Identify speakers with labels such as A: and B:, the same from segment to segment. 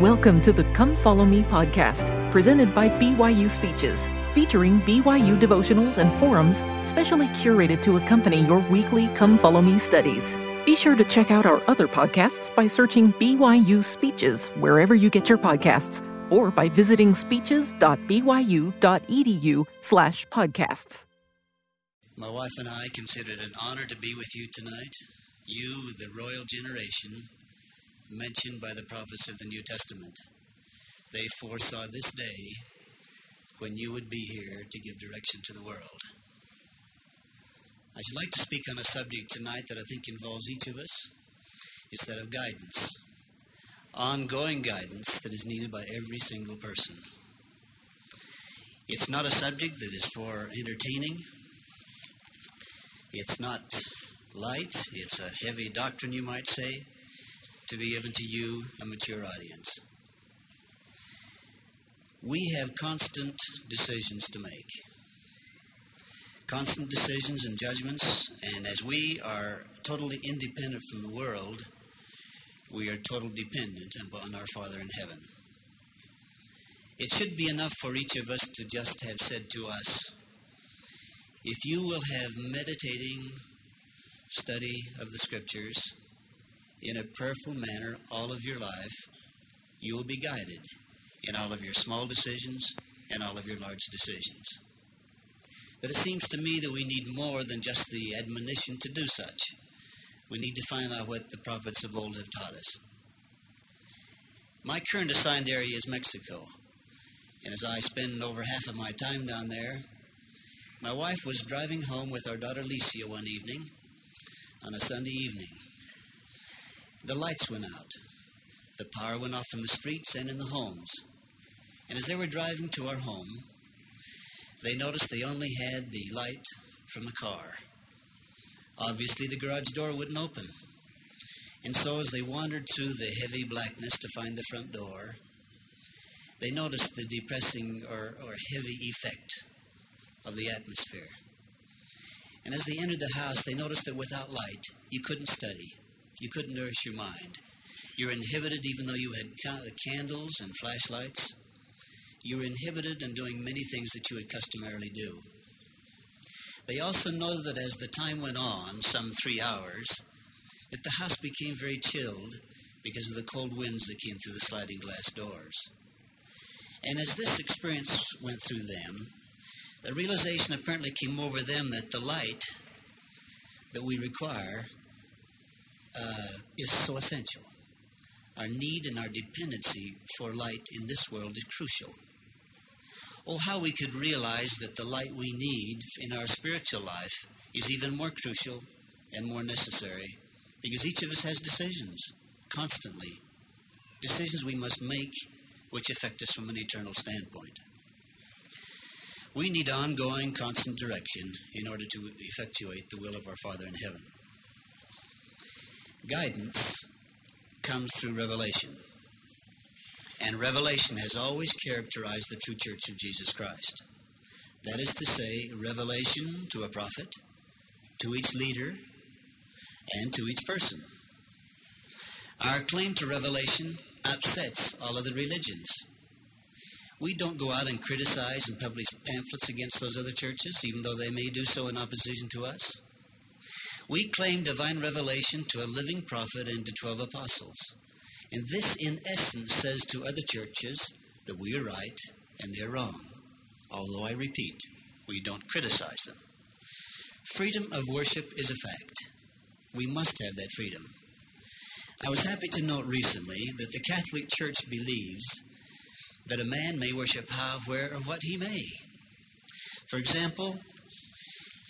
A: Welcome to the Come Follow Me podcast, presented by BYU Speeches, featuring BYU devotionals and forums specially curated to accompany your weekly Come Follow Me studies. Be sure to check out our other podcasts by searching BYU Speeches wherever you get your podcasts or by visiting speeches.byu.edu slash podcasts.
B: My wife and I consider it an honor to be with you tonight. You, the royal generation, mentioned by the prophets of the New Testament. They foresaw this day when you would be here to give direction to the world. I should like to speak on a subject tonight that I think involves each of us. It's that of guidance, ongoing guidance that is needed by every single person. It's not a subject that is for entertaining. It's not light. It's a heavy doctrine, you might say to be given to you, a mature audience. We have constant decisions to make. Constant decisions and judgments, and as we are totally independent from the world, we are totally dependent upon our Father in heaven. It should be enough for each of us to just have said to us, if you will have meditating study of the Scriptures, in a prayerful manner all of your life, you will be guided in all of your small decisions and all of your large decisions. But it seems to me that we need more than just the admonition to do such. We need to find out what the prophets of old have taught us. My current assigned area is Mexico. And as I spend over half of my time down there, my wife was driving home with our daughter Licia one evening on a Sunday evening. The lights went out. The power went off in the streets and in the homes. And as they were driving to our home, they noticed they only had the light from the car. Obviously, the garage door wouldn't open. And so, as they wandered through the heavy blackness to find the front door, they noticed the depressing or, or heavy effect of the atmosphere. And as they entered the house, they noticed that without light, you couldn't study. You couldn't nourish your mind. You're inhibited even though you had candles and flashlights. You're inhibited in doing many things that you would customarily do. They also noted that as the time went on, some three hours, that the house became very chilled because of the cold winds that came through the sliding glass doors. And as this experience went through them, the realization apparently came over them that the light that we require uh, is so essential. Our need and our dependency for light in this world is crucial. Oh, how we could realize that the light we need in our spiritual life is even more crucial and more necessary because each of us has decisions constantly. Decisions we must make which affect us from an eternal standpoint. We need ongoing, constant direction in order to effectuate the will of our Father in heaven. Guidance comes through revelation. And revelation has always characterized the true church of Jesus Christ. That is to say, revelation to a prophet, to each leader, and to each person. Our claim to revelation upsets all other religions. We don't go out and criticize and publish pamphlets against those other churches, even though they may do so in opposition to us. We claim divine revelation to a living prophet and to 12 apostles. And this, in essence, says to other churches that we are right and they're wrong. Although I repeat, we don't criticize them. Freedom of worship is a fact. We must have that freedom. I was happy to note recently that the Catholic Church believes that a man may worship how, where, or what he may. For example,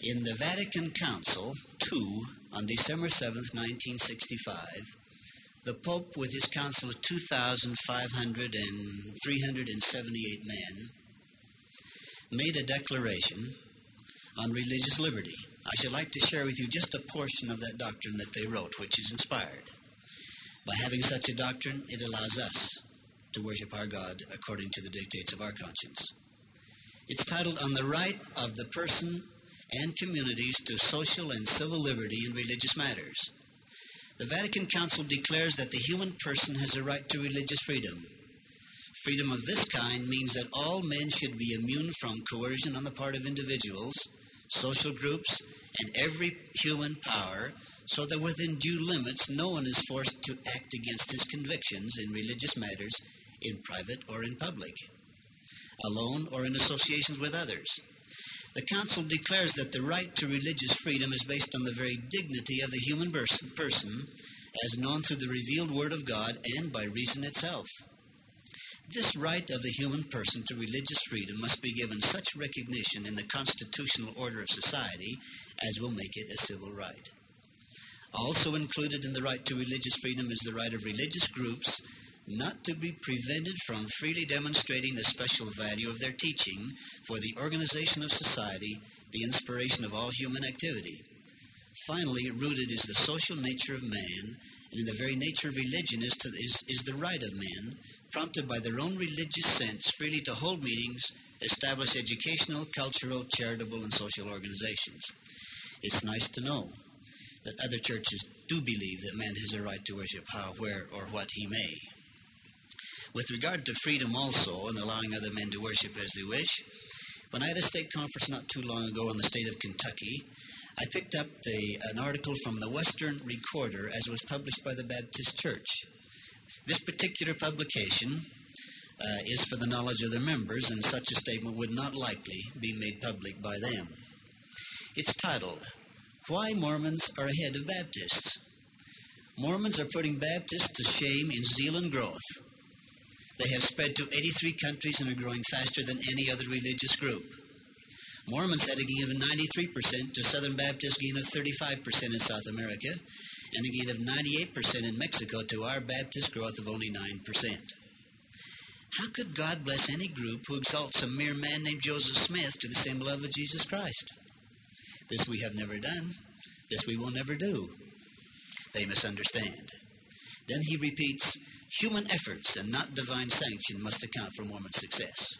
B: in the Vatican Council II on December 7, 1965, the Pope, with his council of 2,500 and 378 men, made a declaration on religious liberty. I should like to share with you just a portion of that doctrine that they wrote, which is inspired. By having such a doctrine, it allows us to worship our God according to the dictates of our conscience. It's titled On the Right of the Person and communities to social and civil liberty in religious matters. The Vatican Council declares that the human person has a right to religious freedom, Freedom of this kind means that all men should be immune from coercion on the part of individuals, social groups, and every human power, so that within due limits no one is forced to act against his convictions in religious matters in private or in public, alone or in associations with others. The Council declares that the right to religious freedom is based on the very dignity of the human person, as known through the revealed Word of God and by reason itself. This right of the human person to religious freedom must be given such recognition in the constitutional order of society as will make it a civil right. Also included in the right to religious freedom is the right of religious groups not to be prevented from freely demonstrating the special value of their teaching for the organization of society, the inspiration of all human activity. Finally, rooted is the social nature of man, and in the very nature of religion is, to, is, is the right of men, prompted by their own religious sense, freely to hold meetings, establish educational, cultural, charitable, and social organizations. It's nice to know that other churches do believe that man has a right to worship how, where, or what he may. With regard to freedom also and allowing other men to worship as they wish, when I had a state conference not too long ago in the state of Kentucky, I picked up the, an article from the Western Recorder as was published by the Baptist Church. This particular publication uh, is for the knowledge of their members, and such a statement would not likely be made public by them. It's titled, Why Mormons Are Ahead of Baptists. Mormons are putting Baptists to shame in zeal and growth. They have spread to 83 countries and are growing faster than any other religious group. Mormons had a gain of 93% to Southern Baptists' gain of 35% in South America, and a gain of 98% in Mexico to our Baptist growth of only 9%. How could God bless any group who exalts a mere man named Joseph Smith to the same level of Jesus Christ? This we have never done. This we will never do. They misunderstand. Then he repeats, Human efforts and not divine sanction must account for Mormon success.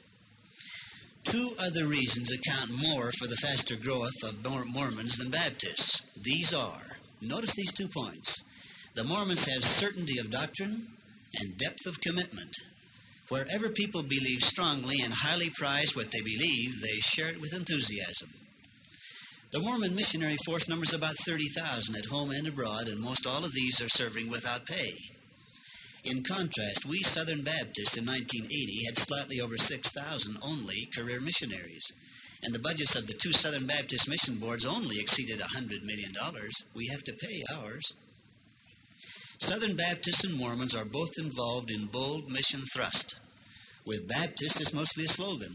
B: Two other reasons account more for the faster growth of Mormons than Baptists. These are notice these two points. The Mormons have certainty of doctrine and depth of commitment. Wherever people believe strongly and highly prize what they believe, they share it with enthusiasm. The Mormon missionary force numbers about 30,000 at home and abroad, and most all of these are serving without pay. In contrast, we Southern Baptists in 1980 had slightly over 6,000 only career missionaries, and the budgets of the two Southern Baptist mission boards only exceeded $100 million. We have to pay ours. Southern Baptists and Mormons are both involved in bold mission thrust. With Baptists, it's mostly a slogan.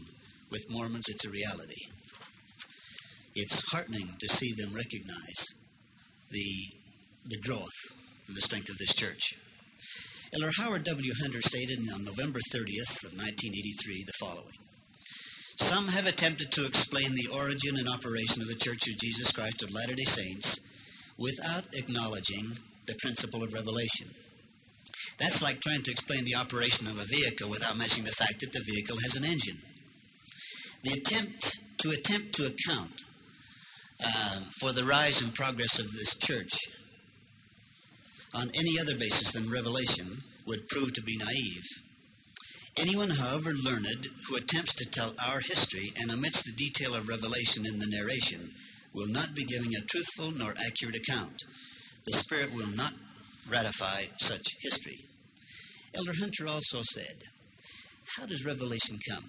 B: With Mormons, it's a reality. It's heartening to see them recognize the, the growth and the strength of this church. Elder Howard W. Hunter stated on November 30th of 1983 the following. Some have attempted to explain the origin and operation of the Church of Jesus Christ of Latter-day Saints without acknowledging the principle of revelation. That's like trying to explain the operation of a vehicle without mentioning the fact that the vehicle has an engine. The attempt to attempt to account uh, for the rise and progress of this church on any other basis than revelation would prove to be naive. Anyone, however learned, who attempts to tell our history and omits the detail of revelation in the narration will not be giving a truthful nor accurate account. The Spirit will not ratify such history. Elder Hunter also said, How does revelation come?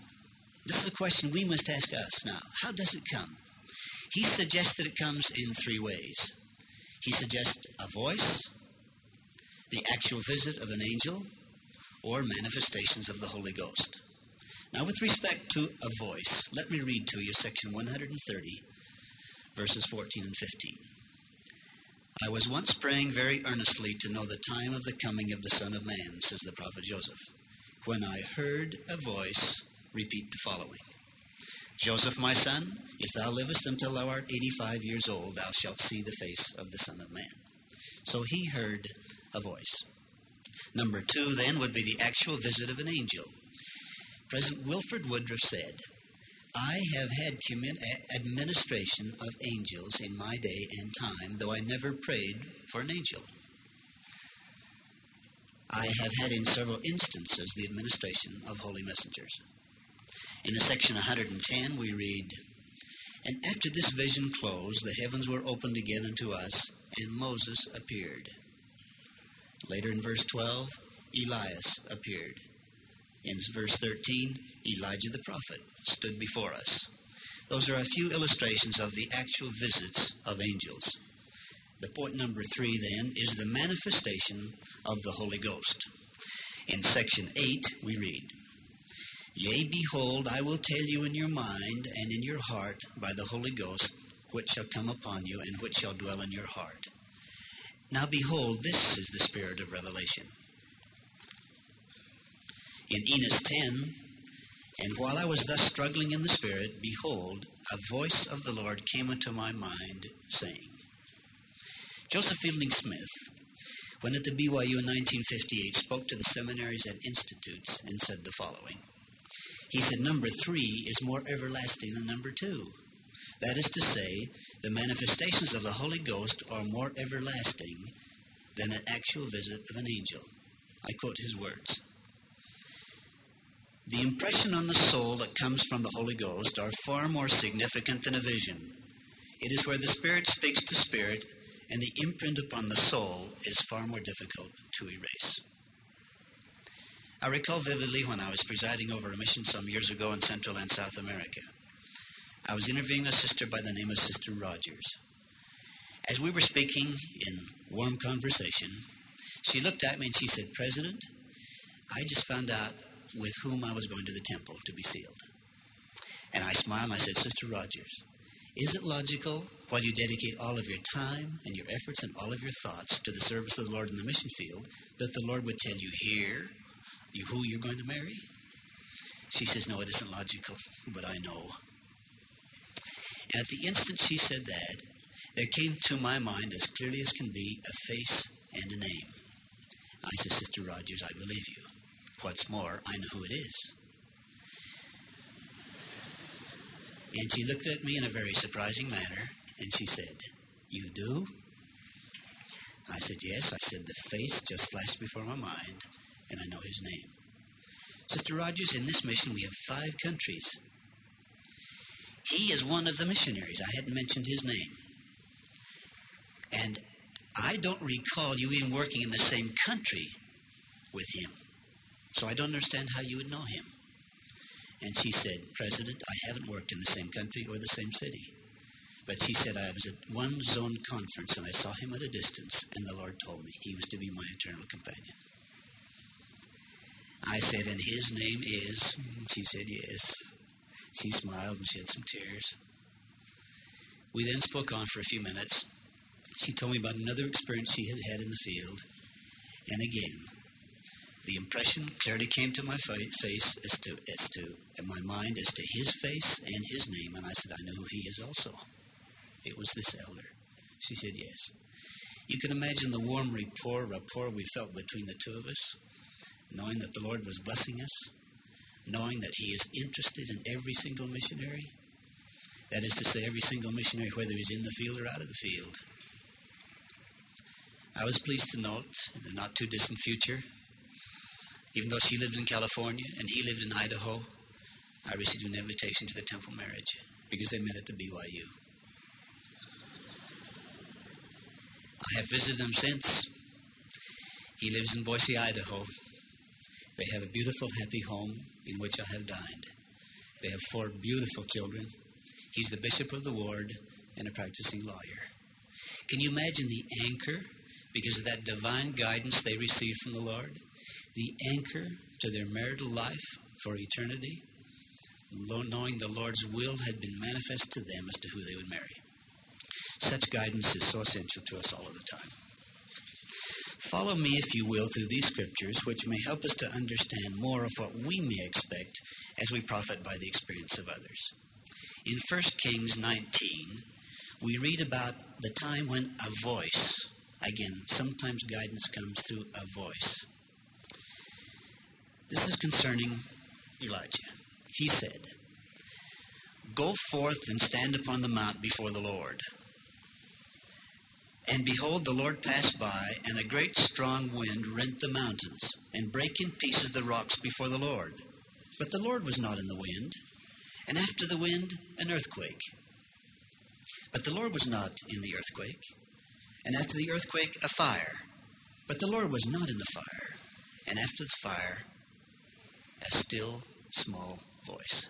B: This is a question we must ask us now. How does it come? He suggests that it comes in three ways. He suggests a voice, the actual visit of an angel, or manifestations of the Holy Ghost. Now, with respect to a voice, let me read to you section 130, verses 14 and 15. I was once praying very earnestly to know the time of the coming of the Son of Man, says the prophet Joseph, when I heard a voice repeat the following Joseph, my son, if thou livest until thou art 85 years old, thou shalt see the face of the Son of Man. So he heard a voice. Number two, then, would be the actual visit of an angel. President Wilford Woodruff said, I have had administration of angels in my day and time, though I never prayed for an angel. I have had in several instances the administration of holy messengers. In the section 110, we read, And after this vision closed, the heavens were opened again unto us, and Moses appeared. Later in verse 12, Elias appeared. In verse 13, Elijah the prophet stood before us. Those are a few illustrations of the actual visits of angels. The point number three, then, is the manifestation of the Holy Ghost. In section 8, we read, Yea, behold, I will tell you in your mind and in your heart by the Holy Ghost which shall come upon you and which shall dwell in your heart. Now, behold, this is the spirit of revelation. In Enos 10, and while I was thus struggling in the Spirit, behold, a voice of the Lord came into my mind, saying, Joseph Fielding Smith, when at the BYU in 1958, spoke to the seminaries and institutes and said the following. He said, Number three is more everlasting than number two. That is to say, the manifestations of the Holy Ghost are more everlasting than an actual visit of an angel. I quote his words. The impression on the soul that comes from the Holy Ghost are far more significant than a vision. It is where the Spirit speaks to Spirit, and the imprint upon the soul is far more difficult to erase. I recall vividly when I was presiding over a mission some years ago in Central and South America. I was interviewing a sister by the name of Sister Rogers. As we were speaking in warm conversation, she looked at me and she said, President, I just found out with whom I was going to the temple to be sealed. And I smiled and I said, Sister Rogers, is it logical while you dedicate all of your time and your efforts and all of your thoughts to the service of the Lord in the mission field that the Lord would tell you here who you're going to marry? She says, No, it isn't logical, but I know. And at the instant she said that, there came to my mind as clearly as can be a face and a name. I said, Sister Rogers, I believe you. What's more, I know who it is. And she looked at me in a very surprising manner and she said, You do? I said, Yes. I said, The face just flashed before my mind and I know his name. Sister Rogers, in this mission we have five countries. He is one of the missionaries. I hadn't mentioned his name. And I don't recall you even working in the same country with him. So I don't understand how you would know him. And she said, President, I haven't worked in the same country or the same city. But she said, I was at one zone conference and I saw him at a distance, and the Lord told me he was to be my eternal companion. I said, and his name is? She said, yes. She smiled and shed some tears. We then spoke on for a few minutes. She told me about another experience she had had in the field. And again, the impression clearly came to my face as to, as to, my mind, as to his face and his name. And I said, I know who he is also. It was this elder. She said, yes. You can imagine the warm rapport, rapport we felt between the two of us knowing that the Lord was blessing us, knowing that He is interested in every single missionary. That is to say, every single missionary, whether he's in the field or out of the field. I was pleased to note in the not too distant future, even though she lived in California and he lived in Idaho, I received an invitation to the temple marriage because they met at the BYU. I have visited them since. He lives in Boise, Idaho, they have a beautiful, happy home in which I have dined. They have four beautiful children. He's the bishop of the ward and a practicing lawyer. Can you imagine the anchor, because of that divine guidance they received from the Lord? The anchor to their marital life for eternity, knowing the Lord's will had been manifest to them as to who they would marry. Such guidance is so essential to us all of the time. Follow me, if you will, through these scriptures, which may help us to understand more of what we may expect as we profit by the experience of others. In 1 Kings 19, we read about the time when a voice, again, sometimes guidance comes through a voice. This is concerning Elijah. He said, Go forth and stand upon the mount before the Lord. And behold, the Lord passed by, and a great strong wind rent the mountains, and brake in pieces the rocks before the Lord. But the Lord was not in the wind, and after the wind, an earthquake. But the Lord was not in the earthquake, and after the earthquake, a fire. But the Lord was not in the fire, and after the fire, a still small voice.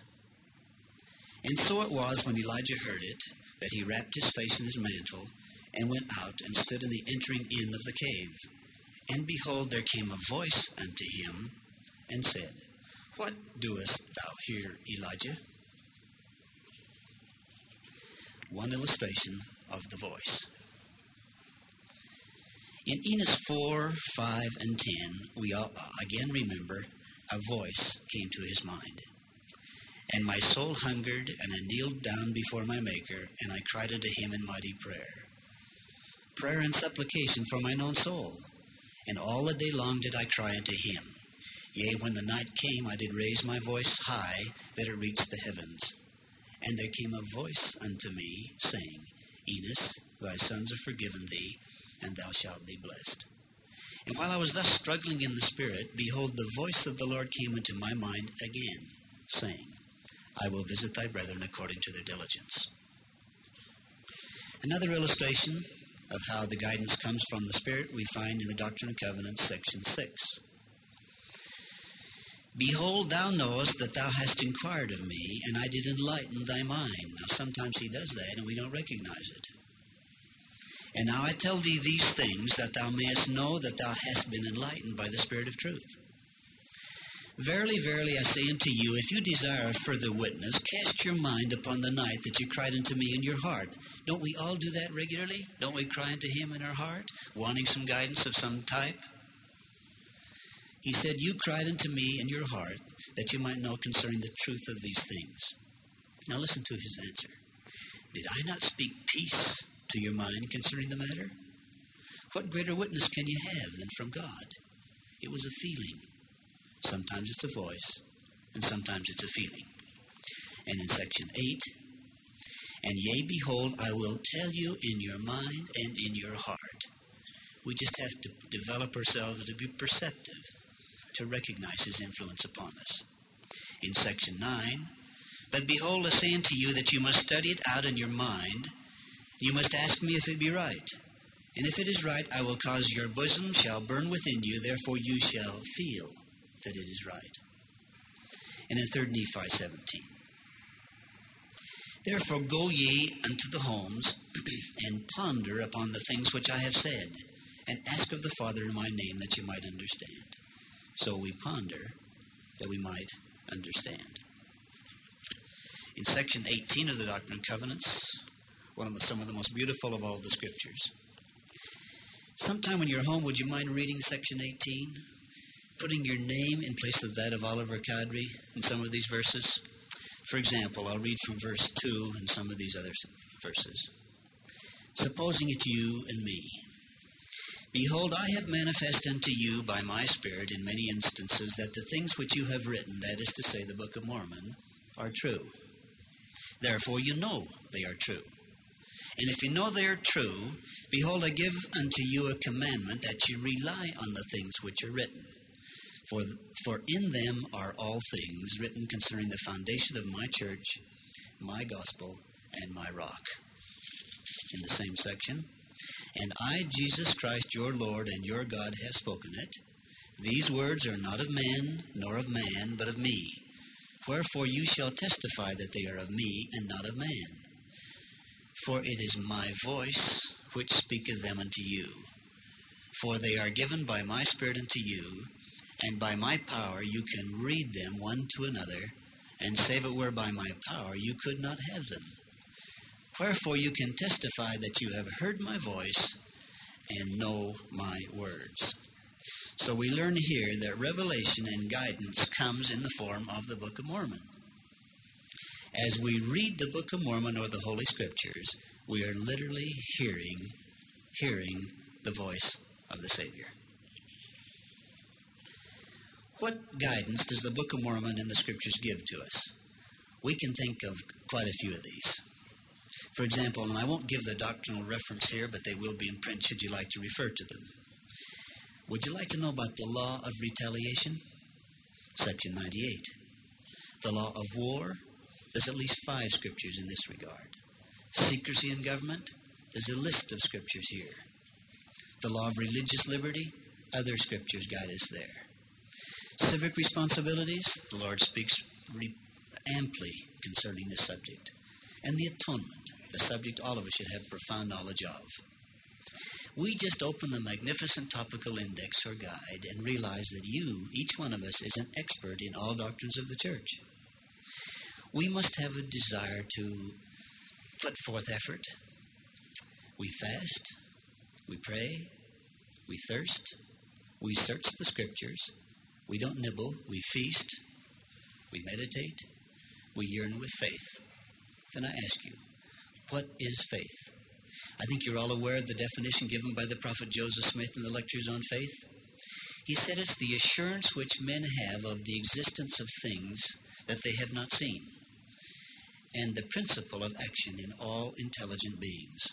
B: And so it was when Elijah heard it that he wrapped his face in his mantle and went out and stood in the entering in of the cave. And behold, there came a voice unto him and said, What doest thou here, Elijah? One illustration of the voice. In Enos 4, 5, and 10, we again remember a voice came to his mind. And my soul hungered, and I kneeled down before my Maker, and I cried unto him in mighty prayer prayer and supplication for mine own soul. And all the day long did I cry unto him. Yea, when the night came, I did raise my voice high, that it reached the heavens. And there came a voice unto me, saying, Enos, thy sons are forgiven thee, and thou shalt be blessed. And while I was thus struggling in the Spirit, behold, the voice of the Lord came into my mind again, saying, I will visit thy brethren according to their diligence. Another illustration of how the guidance comes from the Spirit we find in the Doctrine and Covenants, section 6. Behold, thou knowest that thou hast inquired of me, and I did enlighten thy mind. Now, sometimes he does that, and we don't recognize it. And now I tell thee these things, that thou mayest know that thou hast been enlightened by the Spirit of truth. Verily, verily, I say unto you, if you desire a further witness, cast your mind upon the night that you cried unto me in your heart. Don't we all do that regularly? Don't we cry unto him in our heart, wanting some guidance of some type? He said, You cried unto me in your heart that you might know concerning the truth of these things. Now listen to his answer. Did I not speak peace to your mind concerning the matter? What greater witness can you have than from God? It was a feeling. Sometimes it's a voice, and sometimes it's a feeling. And in section 8, and yea, behold, I will tell you in your mind and in your heart. We just have to develop ourselves to be perceptive, to recognize his influence upon us. In section 9, but behold, I say unto you that you must study it out in your mind. You must ask me if it be right. And if it is right, I will cause your bosom shall burn within you, therefore you shall feel that it is right. And in 3 Nephi 17. Therefore go ye unto the homes and ponder upon the things which I have said, and ask of the Father in my name that you might understand. So we ponder that we might understand. In section 18 of the Doctrine and Covenants, one of the, some of the most beautiful of all the scriptures. Sometime when you're home, would you mind reading section 18? Putting your name in place of that of Oliver Cowdery in some of these verses. For example, I'll read from verse 2 and some of these other verses. Supposing it you and me. Behold, I have manifest unto you by my Spirit in many instances that the things which you have written, that is to say, the Book of Mormon, are true. Therefore, you know they are true. And if you know they are true, behold, I give unto you a commandment that you rely on the things which are written for, for in them are all things written concerning the foundation of my church, my gospel, and my rock. In the same section. And I, Jesus Christ, your Lord and your God, have spoken it. These words are not of men, nor of man, but of me. Wherefore you shall testify that they are of me, and not of man. For it is my voice which speaketh them unto you. For they are given by my Spirit unto you, and by my power you can read them one to another, and save it were by my power you could not have them. Wherefore you can testify that you have heard my voice and know my words. So we learn here that revelation and guidance comes in the form of the Book of Mormon. As we read the Book of Mormon or the Holy Scriptures, we are literally hearing hearing the voice of the Savior. What guidance does the Book of Mormon and the Scriptures give to us? We can think of quite a few of these. For example, and I won't give the doctrinal reference here, but they will be in print should you like to refer to them. Would you like to know about the law of retaliation? Section 98. The law of war? There's at least five scriptures in this regard. Secrecy in government? There's a list of scriptures here. The law of religious liberty? Other scriptures guide us there. Civic responsibilities? The Lord speaks re- amply concerning this subject. And the atonement, the subject all of us should have profound knowledge of. We just open the magnificent topical index or guide and realize that you, each one of us, is an expert in all doctrines of the church. We must have a desire to put forth effort. We fast, we pray, we thirst, we search the scriptures, we don't nibble, we feast, we meditate, we yearn with faith. Then I ask you, what is faith? I think you're all aware of the definition given by the prophet Joseph Smith in the Lectures on Faith. He said it's the assurance which men have of the existence of things that they have not seen, and the principle of action in all intelligent beings.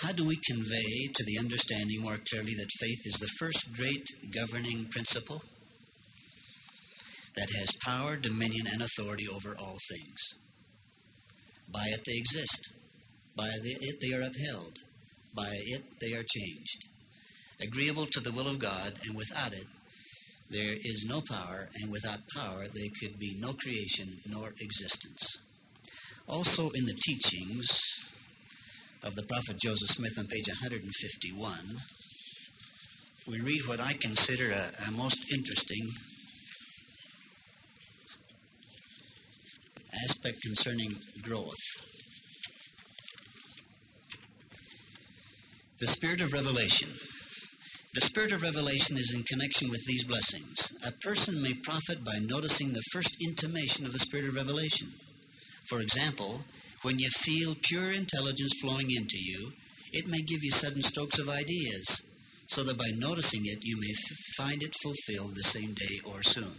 B: How do we convey to the understanding more clearly that faith is the first great governing principle that has power, dominion, and authority over all things? By it they exist. By it they are upheld. By it they are changed. Agreeable to the will of God, and without it, there is no power, and without power, there could be no creation nor existence. Also, in the teachings of the prophet Joseph Smith on page 151, we read what I consider a, a most interesting aspect concerning growth. The Spirit of Revelation. The Spirit of Revelation is in connection with these blessings. A person may profit by noticing the first intimation of the Spirit of Revelation. For example, when you feel pure intelligence flowing into you, it may give you sudden strokes of ideas, so that by noticing it, you may find it fulfilled the same day or soon.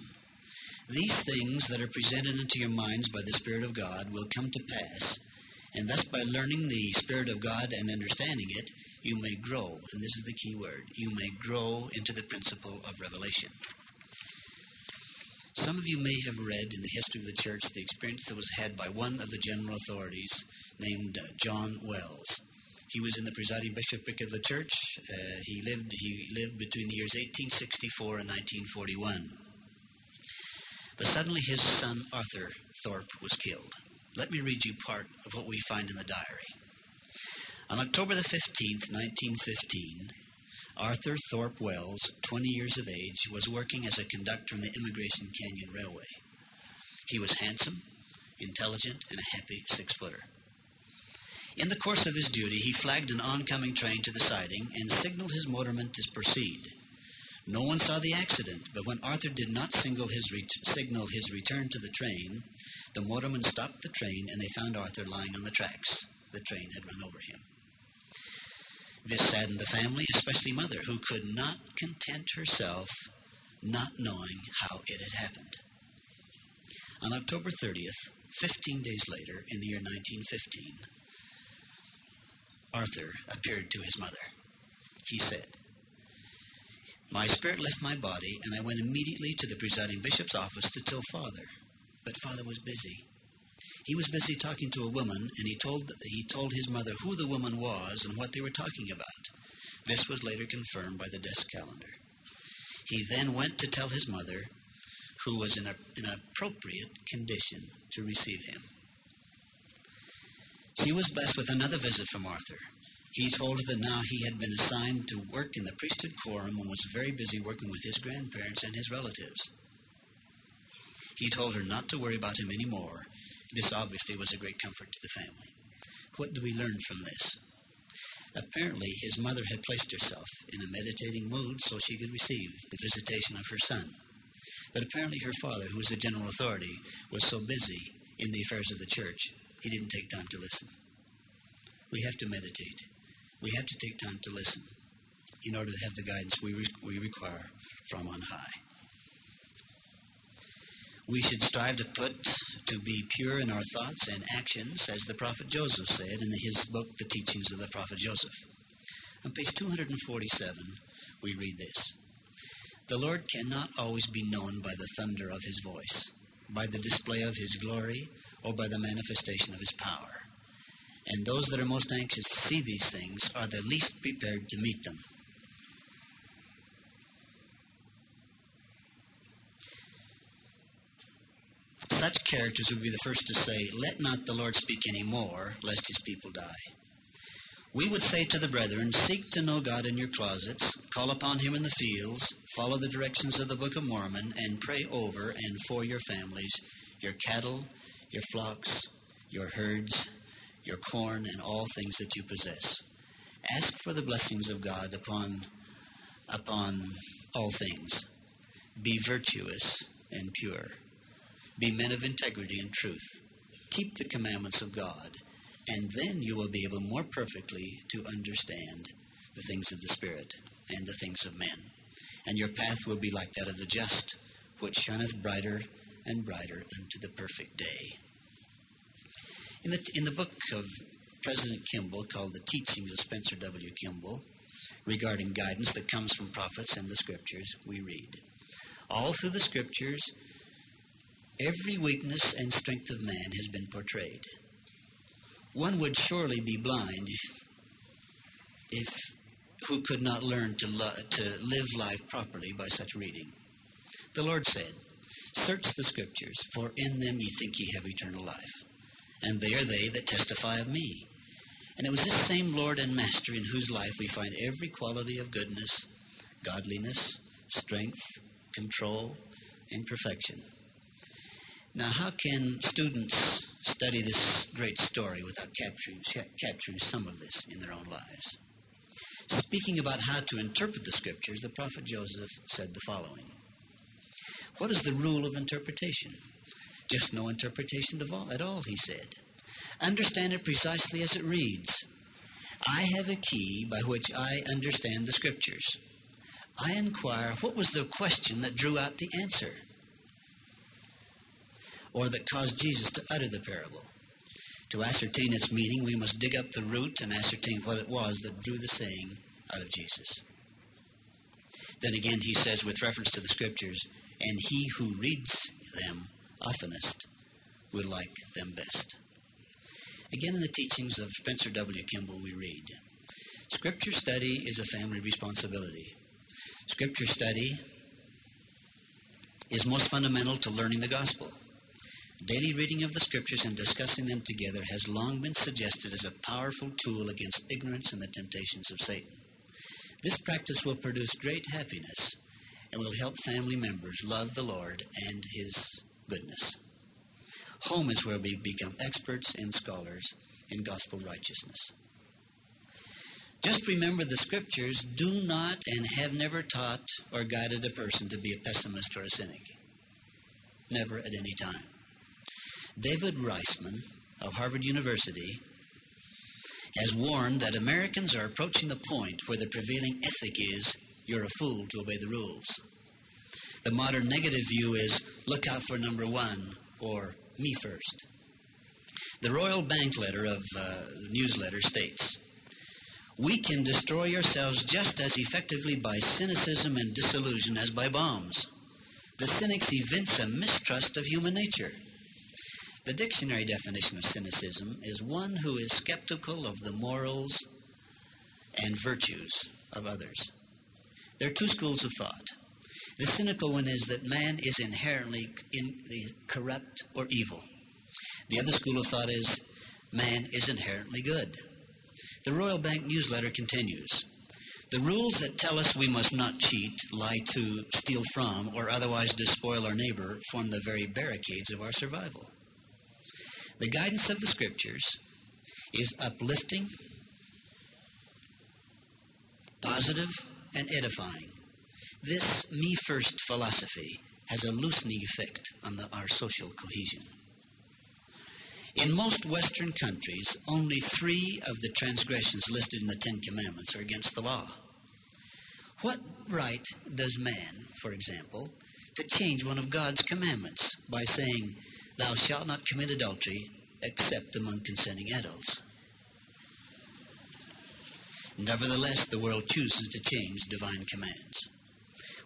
B: These things that are presented into your minds by the Spirit of God will come to pass, and thus by learning the Spirit of God and understanding it, you may grow, and this is the key word, you may grow into the principle of revelation. Some of you may have read in the history of the church the experience that was had by one of the general authorities named uh, John Wells. He was in the presiding bishopric of the church. Uh, he lived he lived between the years 1864 and 1941. But suddenly his son Arthur Thorpe was killed. Let me read you part of what we find in the diary. On October the 15th, 1915, Arthur Thorpe Wells, 20 years of age, was working as a conductor on the Emigration Canyon Railway. He was handsome, intelligent, and a happy six footer. In the course of his duty, he flagged an oncoming train to the siding and signaled his motorman to proceed. No one saw the accident, but when Arthur did not his, ret- signal his return to the train, the motorman stopped the train and they found Arthur lying on the tracks. The train had run over him. This saddened the family, especially mother, who could not content herself not knowing how it had happened. On October 30th, 15 days later, in the year 1915, Arthur appeared to his mother. He said, My spirit left my body, and I went immediately to the presiding bishop's office to tell father. But father was busy. He was busy talking to a woman, and he told, he told his mother who the woman was and what they were talking about. This was later confirmed by the desk calendar. He then went to tell his mother, who was in, a, in an appropriate condition to receive him. She was blessed with another visit from Arthur. He told her that now he had been assigned to work in the priesthood quorum and was very busy working with his grandparents and his relatives. He told her not to worry about him anymore. This obviously was a great comfort to the family. What do we learn from this? Apparently, his mother had placed herself in a meditating mood so she could receive the visitation of her son. But apparently, her father, who was the general authority, was so busy in the affairs of the church, he didn't take time to listen. We have to meditate. We have to take time to listen in order to have the guidance we, re- we require from on high. We should strive to put to be pure in our thoughts and actions, as the prophet Joseph said in his book, The Teachings of the Prophet Joseph. On page 247, we read this The Lord cannot always be known by the thunder of his voice, by the display of his glory, or by the manifestation of his power. And those that are most anxious to see these things are the least prepared to meet them. Such characters would be the first to say, Let not the Lord speak any more, lest his people die. We would say to the brethren, Seek to know God in your closets, call upon him in the fields, follow the directions of the Book of Mormon, and pray over and for your families, your cattle, your flocks, your herds, your corn, and all things that you possess. Ask for the blessings of God upon, upon all things. Be virtuous and pure. Be men of integrity and truth. Keep the commandments of God, and then you will be able more perfectly to understand the things of the Spirit and the things of men. And your path will be like that of the just, which shineth brighter and brighter unto the perfect day. In the, in the book of President Kimball called The Teachings of Spencer W. Kimball regarding guidance that comes from prophets and the scriptures, we read All through the scriptures, every weakness and strength of man has been portrayed. One would surely be blind if, if who could not learn to, lo- to live life properly by such reading. The Lord said, Search the scriptures, for in them ye think ye have eternal life and they are they that testify of me. And it was this same Lord and Master in whose life we find every quality of goodness, godliness, strength, control, and perfection. Now, how can students study this great story without capturing, capturing some of this in their own lives? Speaking about how to interpret the scriptures, the prophet Joseph said the following What is the rule of interpretation? Just no interpretation at all, at all, he said. Understand it precisely as it reads. I have a key by which I understand the scriptures. I inquire what was the question that drew out the answer, or that caused Jesus to utter the parable. To ascertain its meaning, we must dig up the root and ascertain what it was that drew the saying out of Jesus. Then again, he says, with reference to the scriptures, and he who reads them oftenest will like them best. Again, in the teachings of Spencer W. Kimball, we read Scripture study is a family responsibility. Scripture study is most fundamental to learning the gospel. Daily reading of the scriptures and discussing them together has long been suggested as a powerful tool against ignorance and the temptations of Satan. This practice will produce great happiness and will help family members love the Lord and His goodness. Home is where we become experts and scholars in gospel righteousness. Just remember the scriptures do not and have never taught or guided a person to be a pessimist or a cynic. Never at any time. David Riesman of Harvard University has warned that Americans are approaching the point where the prevailing ethic is you're a fool to obey the rules. The modern negative view is look out for number one or me first. The Royal Bank letter of uh, newsletter states We can destroy ourselves just as effectively by cynicism and disillusion as by bombs. The cynics evince a mistrust of human nature. The dictionary definition of cynicism is one who is skeptical of the morals and virtues of others. There are two schools of thought. The cynical one is that man is inherently in corrupt or evil. The other school of thought is man is inherently good. The Royal Bank newsletter continues. The rules that tell us we must not cheat, lie to, steal from, or otherwise despoil our neighbor form the very barricades of our survival. The guidance of the scriptures is uplifting, positive, and edifying. This me first philosophy has a loosening effect on the, our social cohesion. In most Western countries, only three of the transgressions listed in the Ten Commandments are against the law. What right does man, for example, to change one of God's commandments by saying, Thou shalt not commit adultery except among consenting adults. Nevertheless, the world chooses to change divine commands.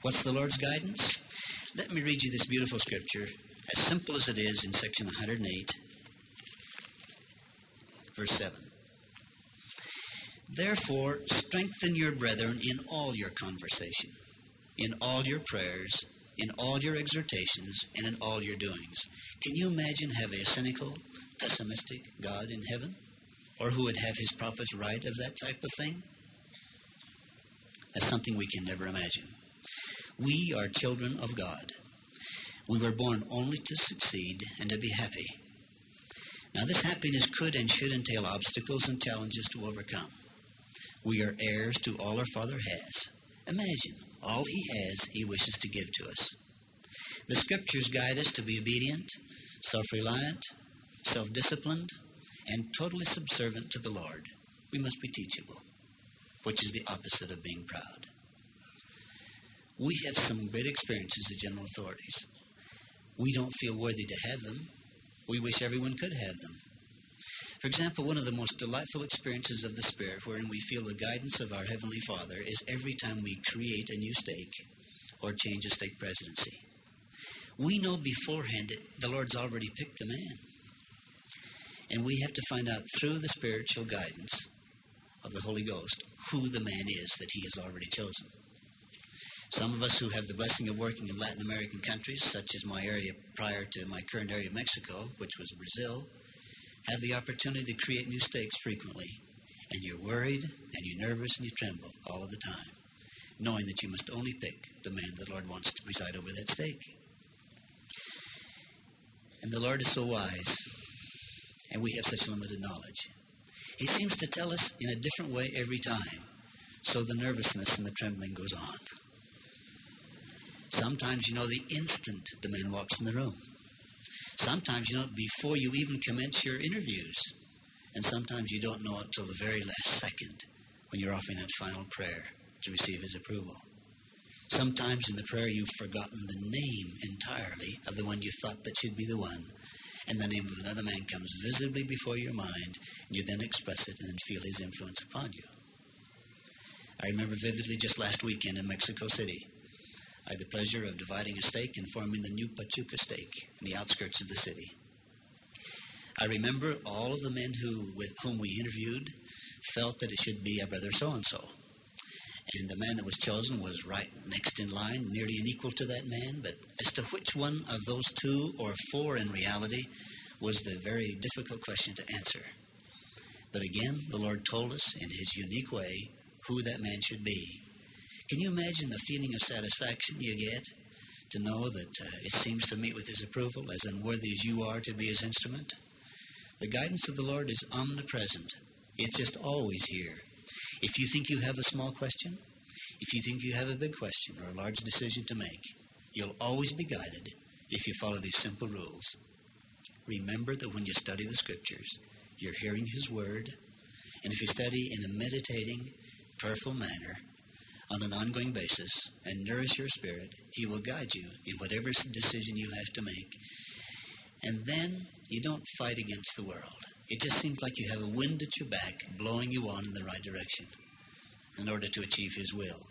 B: What's the Lord's guidance? Let me read you this beautiful scripture, as simple as it is in section 108, verse 7. Therefore, strengthen your brethren in all your conversation, in all your prayers, in all your exhortations, and in all your doings. Can you imagine having a cynical, pessimistic God in heaven? Or who would have his prophets write of that type of thing? That's something we can never imagine. We are children of God. We were born only to succeed and to be happy. Now, this happiness could and should entail obstacles and challenges to overcome. We are heirs to all our Father has. Imagine, all He has, He wishes to give to us. The Scriptures guide us to be obedient, self reliant, self disciplined, and totally subservient to the Lord. We must be teachable, which is the opposite of being proud. We have some great experiences as general authorities. We don't feel worthy to have them. We wish everyone could have them. For example, one of the most delightful experiences of the Spirit, wherein we feel the guidance of our Heavenly Father, is every time we create a new stake or change a stake presidency. We know beforehand that the Lord's already picked the man. And we have to find out through the spiritual guidance of the Holy Ghost who the man is that he has already chosen. Some of us who have the blessing of working in Latin American countries, such as my area prior to my current area of Mexico, which was Brazil, have the opportunity to create new stakes frequently. And you're worried and you're nervous and you tremble all of the time, knowing that you must only pick the man the Lord wants to preside over that stake. And the Lord is so wise, and we have such limited knowledge. He seems to tell us in a different way every time, so the nervousness and the trembling goes on. Sometimes you know the instant the man walks in the room. Sometimes you know before you even commence your interviews. And sometimes you don't know until the very last second when you're offering that final prayer to receive his approval. Sometimes in the prayer you've forgotten the name entirely of the one you thought that should be the one, and the name of another man comes visibly before your mind, and you then express it and then feel his influence upon you. I remember vividly just last weekend in Mexico City. I had the pleasure of dividing a stake and forming the new Pachuca stake in the outskirts of the city. I remember all of the men who, with whom we interviewed felt that it should be a brother so and so. And the man that was chosen was right next in line, nearly an equal to that man. But as to which one of those two or four in reality was the very difficult question to answer. But again, the Lord told us in His unique way who that man should be. Can you imagine the feeling of satisfaction you get to know that uh, it seems to meet with His approval, as unworthy as you are to be His instrument? The guidance of the Lord is omnipresent, it's just always here. If you think you have a small question, if you think you have a big question or a large decision to make, you'll always be guided if you follow these simple rules. Remember that when you study the Scriptures, you're hearing His Word, and if you study in a meditating, prayerful manner on an ongoing basis and nourish your spirit, He will guide you in whatever decision you have to make. And then you don't fight against the world. It just seems like you have a wind at your back blowing you on in the right direction in order to achieve His will.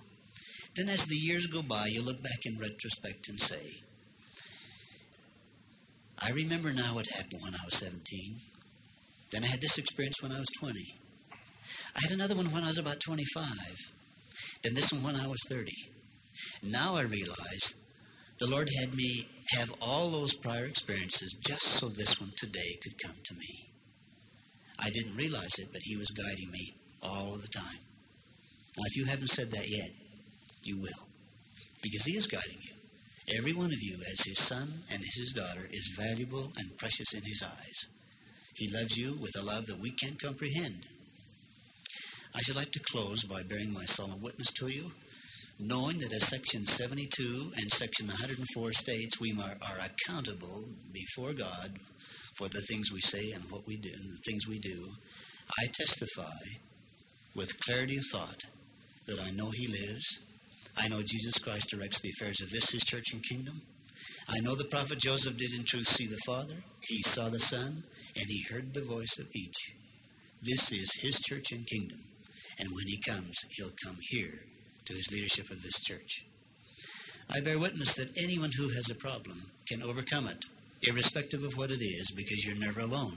B: Then, as the years go by, you look back in retrospect and say, I remember now what happened when I was 17. Then I had this experience when I was 20. I had another one when I was about 25. Then this one when I was 30. Now I realize the Lord had me have all those prior experiences just so this one today could come to me. I didn't realize it, but He was guiding me all of the time. Now, if you haven't said that yet, you will, because He is guiding you. Every one of you, as His son and as His daughter, is valuable and precious in His eyes. He loves you with a love that we can't comprehend. I should like to close by bearing my solemn witness to you, knowing that as Section 72 and Section 104 states, we are accountable before God for the things we say and what we do, and the things we do, I testify with clarity of thought that I know He lives. I know Jesus Christ directs the affairs of this His church and kingdom. I know the prophet Joseph did in truth see the Father, he saw the Son, and he heard the voice of each. This is his church and kingdom, and when he comes, he'll come here to his leadership of this church. I bear witness that anyone who has a problem can overcome it, irrespective of what it is, because you're never alone.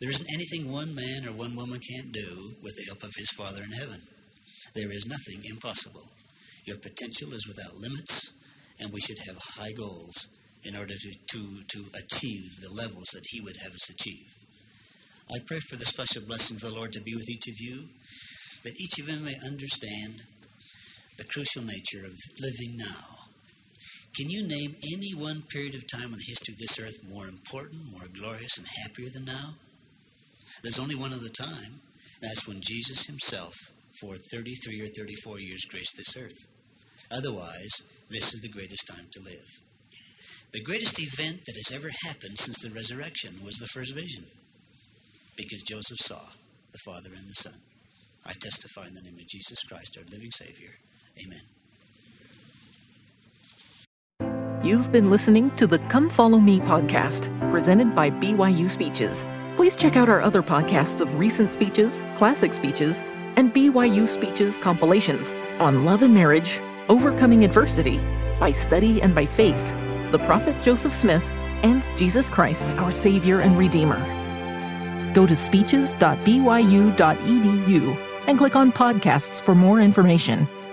B: There isn't anything one man or one woman can't do with the help of his Father in heaven. There is nothing impossible. Your potential is without limits, and we should have high goals in order to, to, to achieve the levels that He would have us achieve. I pray for the special blessings of the Lord to be with each of you, that each of you may understand the crucial nature of living now. Can you name any one period of time in the history of this earth more important, more glorious, and happier than now? There's only one other time. That's when Jesus himself, for 33 or 34 years, graced this earth. Otherwise, this is the greatest time to live. The greatest event that has ever happened since the resurrection was the first vision, because Joseph saw the Father and the Son. I testify in the name of Jesus Christ, our living Savior.
A: Amen. You've been listening to the Come Follow Me podcast, presented by BYU Speeches. Please check out our other podcasts of recent speeches, classic speeches, and BYU Speeches compilations on love and marriage, overcoming adversity, by study and by faith the prophet Joseph Smith, and Jesus Christ, our Savior and Redeemer. Go to speeches.byu.edu and click on podcasts for more information.